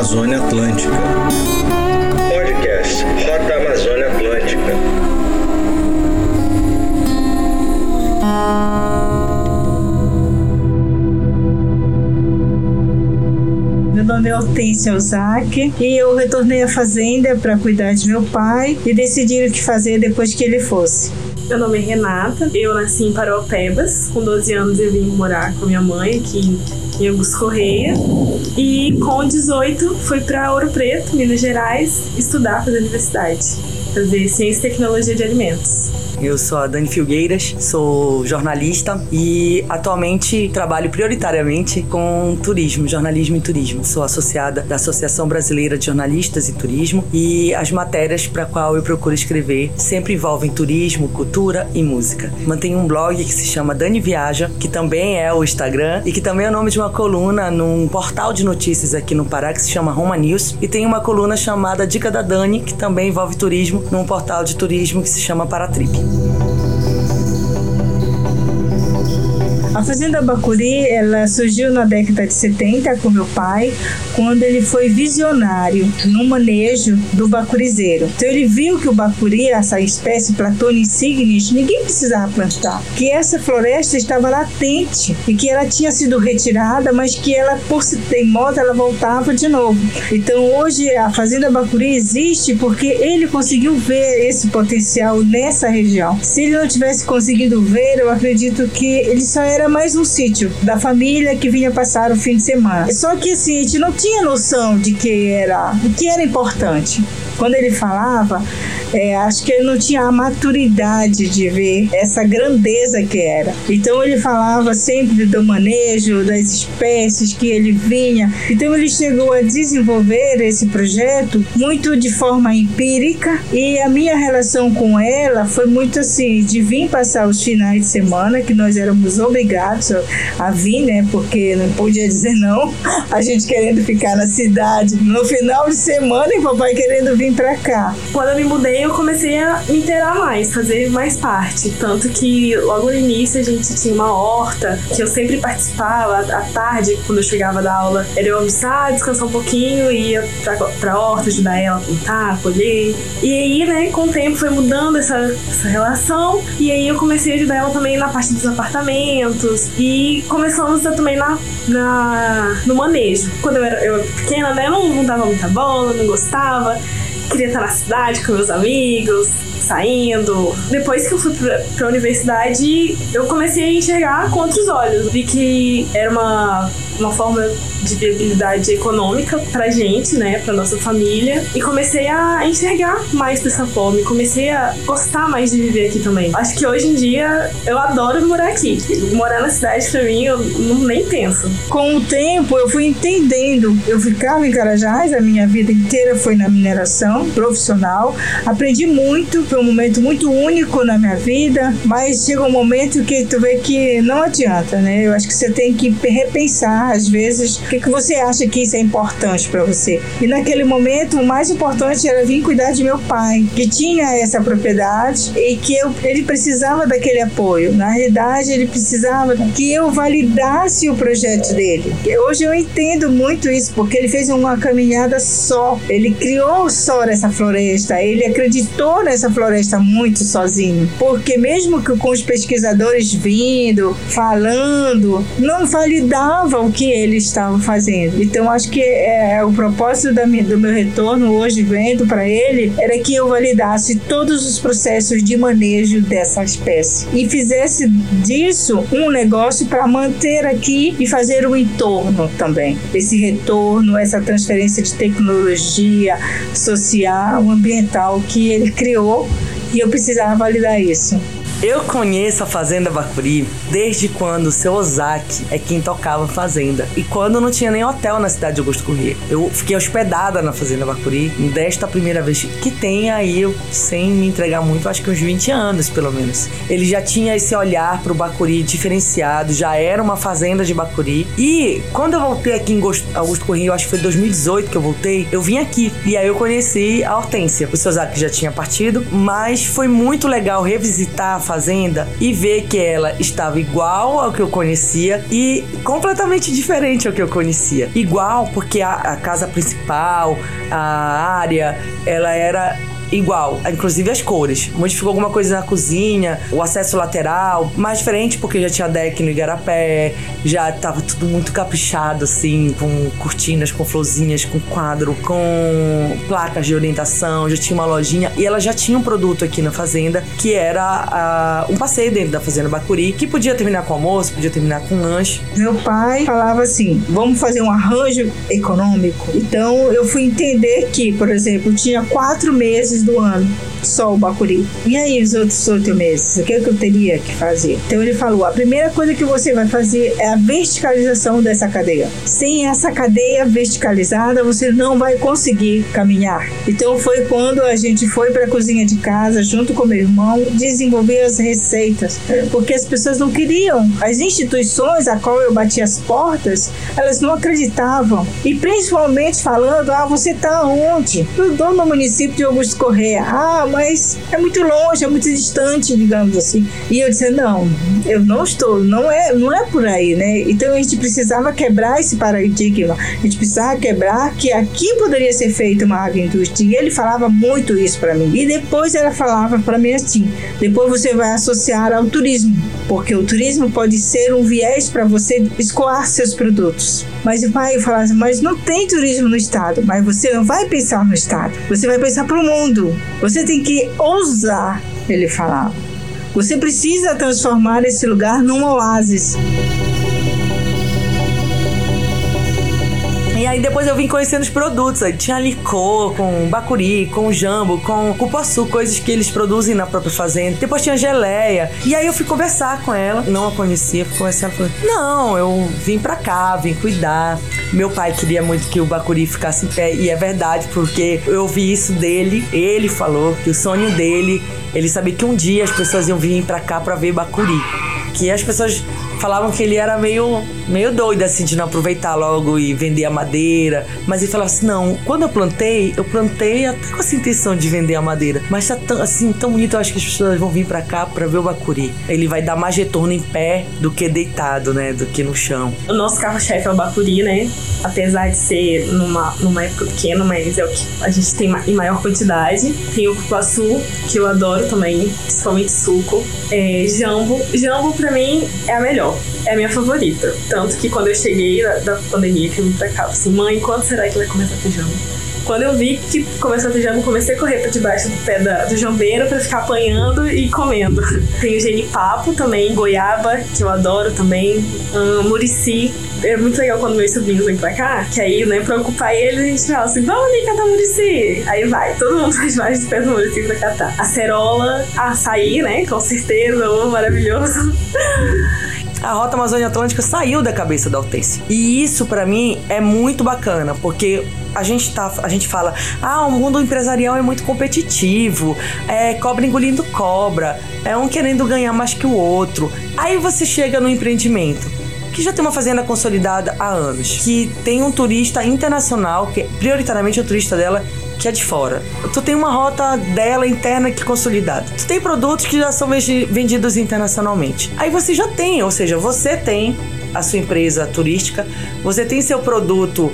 Amazônia Atlântica. Podcast Rota Amazônia Atlântica. Meu nome é Hortência Ozaki e eu retornei à fazenda para cuidar de meu pai e decidir o que fazer depois que ele fosse. Meu nome é Renata, eu nasci em Paraupebas. Com 12 anos eu vim morar com minha mãe aqui em Augusto Correia. E com 18 fui para Ouro Preto, Minas Gerais, estudar a universidade, fazer Ciência e Tecnologia de Alimentos. Eu sou a Dani Filgueiras, sou jornalista e atualmente trabalho prioritariamente com turismo, jornalismo e turismo. Sou associada da Associação Brasileira de Jornalistas e Turismo e as matérias para qual eu procuro escrever sempre envolvem turismo, cultura e música. Mantenho um blog que se chama Dani Viaja, que também é o Instagram e que também é o nome de uma coluna num portal de notícias aqui no Pará que se chama Roma News e tem uma coluna chamada Dica da Dani, que também envolve turismo num portal de turismo que se chama Paratrip. A Fazenda Bacuri, ela surgiu na década de 70 com meu pai, quando ele foi visionário no manejo do bacurizeiro. Então ele viu que o bacuri, essa espécie Platônia insignis, ninguém precisava plantar, que essa floresta estava latente e que ela tinha sido retirada, mas que ela, por ser teimosa, ela voltava de novo. Então hoje a Fazenda Bacuri existe porque ele conseguiu ver esse potencial nessa região. Se ele não tivesse conseguido ver, eu acredito que ele só era mais um sítio da família que vinha passar o fim de semana. Só que assim, a gente não tinha noção de que era, o que era importante. Quando ele falava, é, acho que ele não tinha a maturidade de ver essa grandeza que era. Então ele falava sempre do manejo das espécies que ele vinha. Então ele chegou a desenvolver esse projeto muito de forma empírica e a minha relação com ela foi muito assim de vir passar os finais de semana que nós éramos obrigados a vir, né? Porque não podia dizer não. A gente querendo ficar na cidade no final de semana e papai querendo vir para cá. Quando eu me mudei, eu comecei a me inteirar mais, fazer mais parte. Tanto que logo no início a gente tinha uma horta, que eu sempre participava à tarde, quando eu chegava da aula, era eu almoçar, descansar um pouquinho, ia pra, pra horta, ajudar ela a plantar, colher. E aí, né, com o tempo foi mudando essa, essa relação, e aí eu comecei a ajudar ela também na parte dos apartamentos, e começamos a, também na, na, no manejo. Quando eu era, eu era pequena, né, eu não, não dava muita bola, não gostava queria estar na cidade com meus amigos, saindo. Depois que eu fui pra, pra universidade, eu comecei a enxergar com outros olhos. Vi que era uma, uma forma de viabilidade econômica pra gente, né, pra nossa família. E comecei a enxergar mais dessa forma. E comecei a gostar mais de viver aqui também. Acho que hoje em dia eu adoro morar aqui. Morar na cidade pra mim, eu não, nem penso. Com o tempo, eu fui entendendo. Eu ficava em Carajás, a minha vida inteira foi na mineração profissional. Aprendi muito, foi um momento muito único na minha vida, mas chega um momento que tu vê que não adianta, né? Eu acho que você tem que repensar, às vezes, o que, que você acha que isso é importante para você. E naquele momento, o mais importante era vir cuidar de meu pai, que tinha essa propriedade e que eu, ele precisava daquele apoio. Na realidade, ele precisava que eu validasse o projeto dele. Hoje eu entendo muito isso, porque ele fez uma caminhada só. Ele criou só essa floresta, ele acreditou nessa floresta muito sozinho. Porque mesmo que com os pesquisadores vindo, falando, não validava o que ele estava fazendo. Então acho que é, o propósito da, do meu retorno hoje vendo para ele era que eu validasse todos os processos de manejo dessa espécie e fizesse disso um negócio para manter aqui e fazer o entorno também. Esse retorno, essa transferência de tecnologia social, ambiental que ele criou e eu precisava validar isso. Eu conheço a Fazenda Bacuri desde quando o seu Ozaki é quem tocava fazenda. E quando não tinha nem hotel na cidade de Augusto Corrêa. Eu fiquei hospedada na Fazenda Bacuri desta primeira vez que tem aí, eu, sem me entregar muito, acho que uns 20 anos pelo menos. Ele já tinha esse olhar pro Bacuri diferenciado, já era uma fazenda de Bacuri. E quando eu voltei aqui em Augusto Corrêa, acho que foi 2018 que eu voltei, eu vim aqui. E aí eu conheci a Hortência. O seu Ozaki já tinha partido, mas foi muito legal revisitar a fazenda e ver que ela estava igual ao que eu conhecia e completamente diferente ao que eu conhecia. Igual porque a, a casa principal, a área, ela era igual, inclusive as cores. Modificou alguma coisa na cozinha, o acesso lateral, mais diferente porque já tinha deck no Igarapé, já tava tudo muito caprichado, assim, com cortinas, com florzinhas, com quadro, com placas de orientação, já tinha uma lojinha e ela já tinha um produto aqui na fazenda que era uh, um passeio dentro da Fazenda Bacuri, que podia terminar com almoço, podia terminar com lanche. Meu pai falava assim: vamos fazer um arranjo econômico. Então eu fui entender que, por exemplo, tinha quatro meses do ano só o Bacuri. E aí os outros oito meses? O que, é que eu teria que fazer? Então ele falou: a primeira coisa que você vai fazer é a verticalização dessa cadeia. Sem essa cadeia verticalizada, você não vai conseguir caminhar. Então foi quando a gente foi para a cozinha de casa, junto com meu irmão, desenvolver as receitas, porque as pessoas não queriam. As instituições a qual eu bati as portas, elas não acreditavam. E principalmente falando: ah, você está onde? Eu dou no município de Augusto Correia. Ah, mas é muito longe, é muito distante, digamos assim. E eu disse: não, eu não estou, não é, não é por aí, né? Então a gente precisava quebrar esse paradigma, a gente precisava quebrar que aqui poderia ser feita uma agroindústria. E ele falava muito isso para mim. E depois ela falava para mim assim: depois você vai associar ao turismo, porque o turismo pode ser um viés para você escoar seus produtos. Mas o pai falava assim: mas não tem turismo no estado, mas você não vai pensar no estado, você vai pensar para o mundo. Você tem que ousar, ele falava. Você precisa transformar esse lugar num oásis. Aí depois eu vim conhecendo os produtos. Aí tinha licor, com bacuri, com jambo, com cupuaçu, coisas que eles produzem na própria fazenda. Depois tinha geleia. E aí eu fui conversar com ela. Não a conhecia, fui conversar. Ela falou: Não, eu vim pra cá, vim cuidar. Meu pai queria muito que o bacuri ficasse em pé. E é verdade, porque eu ouvi isso dele. Ele falou que o sonho dele, ele sabia que um dia as pessoas iam vir pra cá pra ver bacuri. Que as pessoas falavam que ele era meio, meio doido, assim, de não aproveitar logo e vender a madeira. Mas ele falava assim: não, quando eu plantei, eu plantei até com essa intenção de vender a madeira. Mas tá tão, assim, tão bonito, eu acho que as pessoas vão vir pra cá pra ver o bacuri. Ele vai dar mais retorno em pé do que deitado, né? Do que no chão. O nosso carro-chefe é o bacuri, né? Apesar de ser numa, numa época pequena, mas é o que a gente tem em maior quantidade. Tem o cupuaçu, que eu adoro também, principalmente suco. É, jambo. Jambo, pra mim, é a melhor é a minha favorita. Tanto que quando eu cheguei da, da pandemia, que eu vim pra cá, eu assim, mãe, quando será que vai começar a ter jambo? Quando eu vi que começou a ter comecei a correr pra debaixo do pé da, do jambeiro pra ficar apanhando e comendo. Tem o genipapo também, goiaba, que eu adoro também, um, murici. É muito legal quando meus sobrinhos vêm pra cá, que aí, né, pra ocupar eles, a gente fala assim, vamos ali catar murici. Aí vai, todo mundo faz mais do pé do murici pra catar. Acerola, açaí, né, com certeza, oh, maravilhoso. a Rota Amazônia Atlântica saiu da cabeça da Hortência. E isso para mim é muito bacana, porque a gente tá, a gente fala, ah, o mundo empresarial é muito competitivo, é cobra engolindo cobra, é um querendo ganhar mais que o outro. Aí você chega no empreendimento que já tem uma fazenda consolidada há anos, que tem um turista internacional, que prioritariamente o turista dela que é de fora. Tu tem uma rota dela interna que é consolidada. Tu tem produtos que já são vendidos internacionalmente. Aí você já tem, ou seja, você tem a sua empresa turística, você tem seu produto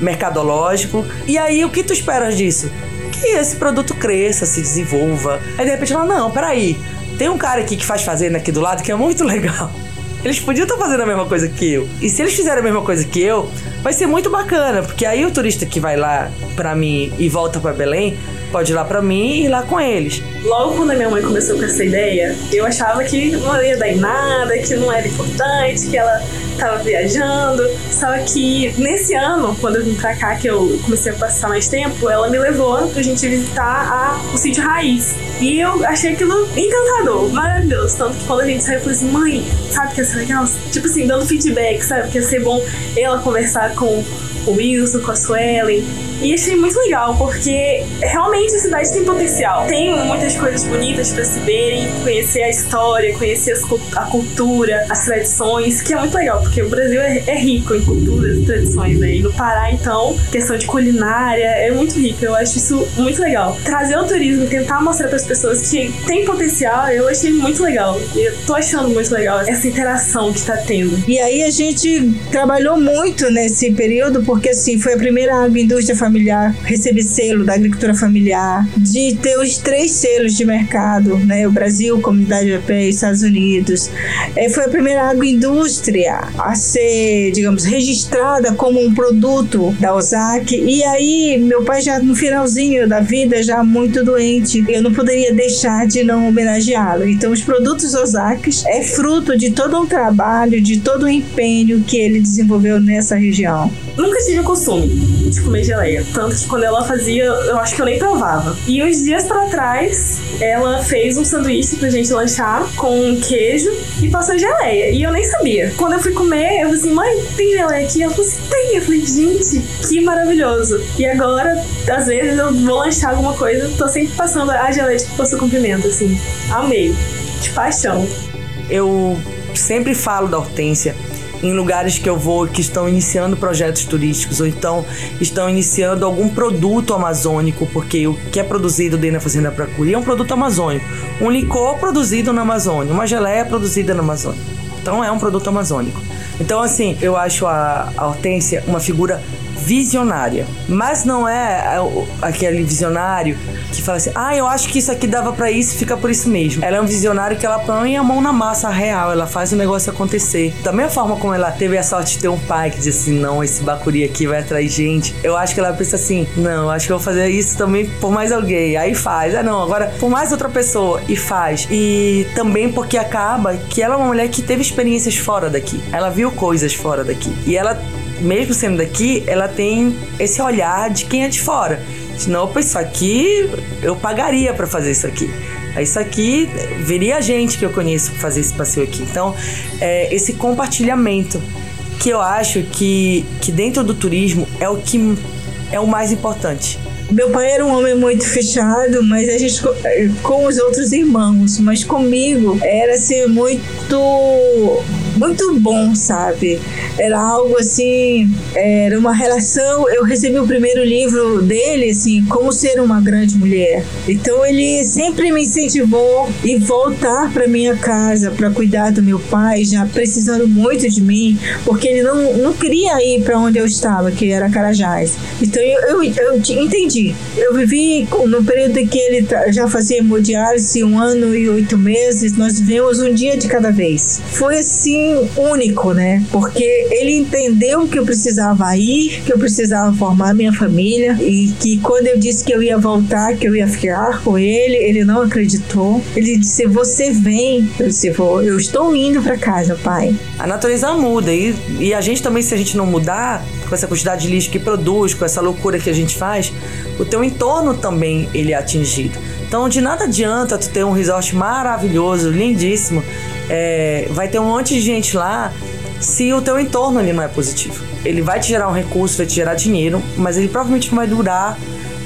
mercadológico. E aí o que tu esperas disso? Que esse produto cresça, se desenvolva. Aí de repente ela, não, peraí. Tem um cara aqui que faz fazenda aqui do lado que é muito legal. Eles podiam estar fazendo a mesma coisa que eu. E se eles fizerem a mesma coisa que eu, vai ser muito bacana, porque aí o turista que vai lá para mim e volta para Belém pode ir lá para mim e ir lá com eles. Logo quando a minha mãe começou com essa ideia, eu achava que não ia dar em nada, que não era importante, que ela tava viajando. Só que nesse ano, quando eu vim pra cá, que eu comecei a passar mais tempo, ela me levou pra gente visitar a, o sítio Raiz. E eu achei aquilo encantador, maravilhoso. Tanto que quando a gente saiu, eu falei assim, mãe, sabe que ia ser legal? Tipo assim, dando feedback, sabe? Que ia ser bom ela conversar com o Wilson, com a Suelen, E achei muito legal, porque realmente a cidade tem potencial. Tem muitas coisas bonitas para se verem, conhecer a história, conhecer a cultura, as tradições, que é muito legal, porque o Brasil é, é rico em culturas e tradições, né? E no Pará, então, questão de culinária é muito rica. Eu acho isso muito legal. Trazer o turismo, tentar mostrar para as pessoas que tem potencial, eu achei muito legal. E eu tô achando muito legal essa interação que tá tendo. E aí a gente trabalhou muito nesse período, porque assim, foi a primeira agroindústria familiar receber selo da agricultura familiar, de ter os três selos de mercado, né? O Brasil, Comunidade Europeia e Estados Unidos. É, foi a primeira agroindústria a ser, digamos, registrada como um produto da OSAC. E aí, meu pai já no finalzinho da vida, já muito doente, eu não poderia deixar de não homenageá-lo. Então, os produtos OSAC é fruto de todo um trabalho, de todo o empenho que ele desenvolveu nessa região. Nunca tive o costume de comer geleia. Tanto que quando ela fazia, eu acho que eu nem provava. E uns dias para trás, ela fez um sanduíche pra gente lanchar com queijo e passou geleia. E eu nem sabia. Quando eu fui comer, eu falei assim, mãe, tem geleia aqui? Ela falou assim, tem. Eu falei, gente, que maravilhoso. E agora, às vezes, eu vou lanchar alguma coisa, tô sempre passando a geleia de poço com pimenta, assim. Amei. De paixão. Eu sempre falo da Hortência em lugares que eu vou que estão iniciando projetos turísticos ou então estão iniciando algum produto amazônico, porque o que é produzido dentro da Fazenda Procuri é um produto amazônico. Um licor produzido na Amazônia, uma geleia produzida na Amazônia. Então é um produto amazônico. Então, assim, eu acho a, a Hortência uma figura visionária. Mas não é, é aquele visionário que fala assim: ah, eu acho que isso aqui dava para isso, fica por isso mesmo. Ela é um visionário que ela põe a mão na massa real, ela faz o negócio acontecer. Da mesma forma como ela teve a sorte de ter um pai que diz assim: não, esse bacuri aqui vai atrair gente. Eu acho que ela pensa assim: não, acho que eu vou fazer isso também por mais alguém. Aí faz. Ah, não, agora por mais outra pessoa. E faz. E também porque acaba que ela é uma mulher que teve experiências fora daqui. Ela viu coisas fora daqui. E ela mesmo sendo daqui, ela tem esse olhar de quem é de fora. Senão, opa, isso aqui eu pagaria para fazer isso aqui. Isso aqui viria a gente que eu conheço fazer esse passeio aqui. Então, é, esse compartilhamento que eu acho que, que dentro do turismo é o que é o mais importante. Meu pai era um homem muito fechado, mas a gente com os outros irmãos, mas comigo era assim muito muito bom, sabe? Era algo assim, era uma relação. Eu recebi o primeiro livro dele, assim, Como Ser uma Grande Mulher. Então ele sempre me incentivou e voltar para minha casa para cuidar do meu pai, já precisando muito de mim, porque ele não, não queria ir para onde eu estava, que era Carajás. Então eu, eu, eu entendi. Eu vivi no período em que ele já fazia hemodiálise, um ano e oito meses, nós vivemos um dia de cada vez. Foi assim único, né? Porque ele entendeu que eu precisava ir, que eu precisava formar minha família e que quando eu disse que eu ia voltar, que eu ia ficar com ele, ele não acreditou. Ele disse: "Você vem". Eu disse: "Vou, eu estou indo para casa, pai". A natureza muda e, e a gente também se a gente não mudar com essa quantidade de lixo que produz, com essa loucura que a gente faz, o teu entorno também ele é atingido. Então de nada adianta tu ter um resort maravilhoso, lindíssimo, é, vai ter um monte de gente lá se o teu entorno ali não é positivo. Ele vai te gerar um recurso, vai te gerar dinheiro, mas ele provavelmente não vai durar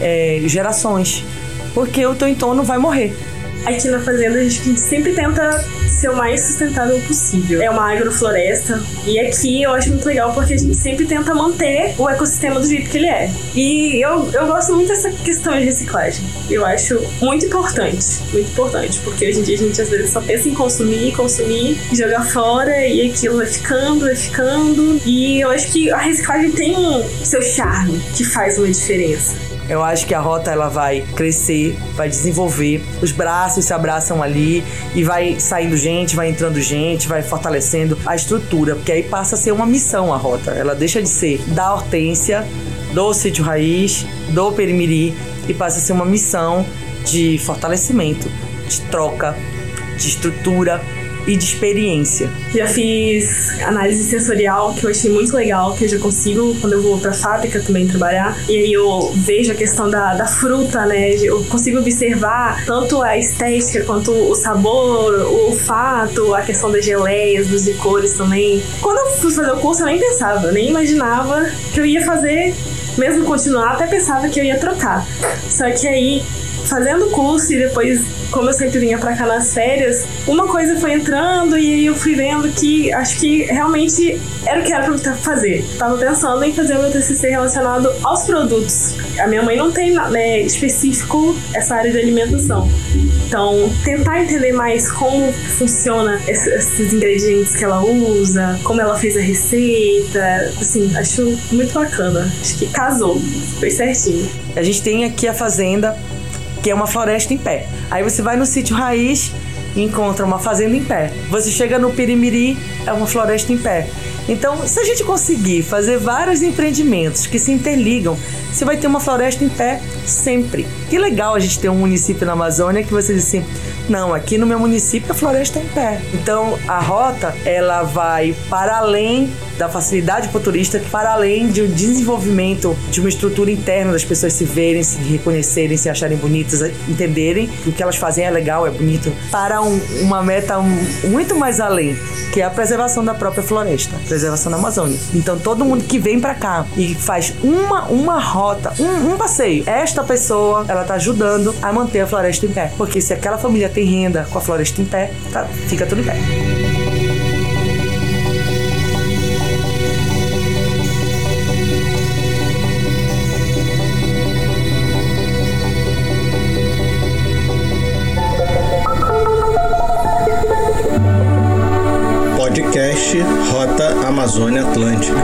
é, gerações, porque o teu entorno vai morrer. Aqui na fazenda a gente sempre tenta ser o mais sustentável possível. É uma agrofloresta e aqui eu acho muito legal porque a gente sempre tenta manter o ecossistema do jeito que ele é. E eu, eu gosto muito dessa questão de reciclagem. Eu acho muito importante, muito importante, porque hoje em dia a gente às vezes só pensa em consumir, consumir, jogar fora e aquilo vai ficando, vai ficando. E eu acho que a reciclagem tem um seu charme que faz uma diferença. Eu acho que a rota ela vai crescer, vai desenvolver, os braços se abraçam ali e vai saindo gente, vai entrando gente, vai fortalecendo a estrutura, porque aí passa a ser uma missão a rota. Ela deixa de ser da hortência, do sítio raiz, do perimiri e passa a ser uma missão de fortalecimento, de troca, de estrutura, e de experiência. Já fiz análise sensorial, que eu achei muito legal, que eu já consigo, quando eu vou pra fábrica também trabalhar, e aí eu vejo a questão da, da fruta, né? Eu consigo observar tanto a estética quanto o sabor, o olfato, a questão das geleias, dos licores também. Quando eu fui fazer o curso, eu nem pensava, nem imaginava que eu ia fazer mesmo continuar, até pensava que eu ia trocar. Só que aí, fazendo o curso e depois, como eu sempre vinha pra cá nas férias, uma coisa foi entrando e aí eu fui vendo que acho que realmente era o que era pra fazer. Tava pensando em fazer o meu TCC relacionado aos produtos. A minha mãe não tem né, específico essa área de alimentação. Então, tentar entender mais como funciona esses ingredientes que ela usa, como ela fez a receita, assim, acho muito bacana. Acho que casou, foi certinho. A gente tem aqui a fazenda, que é uma floresta em pé. Aí você vai no sítio raiz e encontra uma fazenda em pé. Você chega no Pirimiri, é uma floresta em pé. Então, se a gente conseguir fazer vários empreendimentos que se interligam, você vai ter uma floresta em pé sempre. Que legal a gente ter um município na Amazônia que você diz assim: não, aqui no meu município a floresta está em pé. Então a rota ela vai para além da facilidade para o turista, para além de um desenvolvimento de uma estrutura interna das pessoas se verem, se reconhecerem, se acharem bonitas, entenderem que o que elas fazem é legal, é bonito, para um, uma meta muito mais além, que é a preservação da própria floresta, preservação da Amazônia. Então todo mundo que vem para cá e faz uma, uma rota, um, um passeio, esta pessoa ela está ajudando a manter a floresta em pé, porque se aquela família tem renda com a floresta em pé, tá, fica tudo em pé. Podcast Rota Amazônia Atlântica.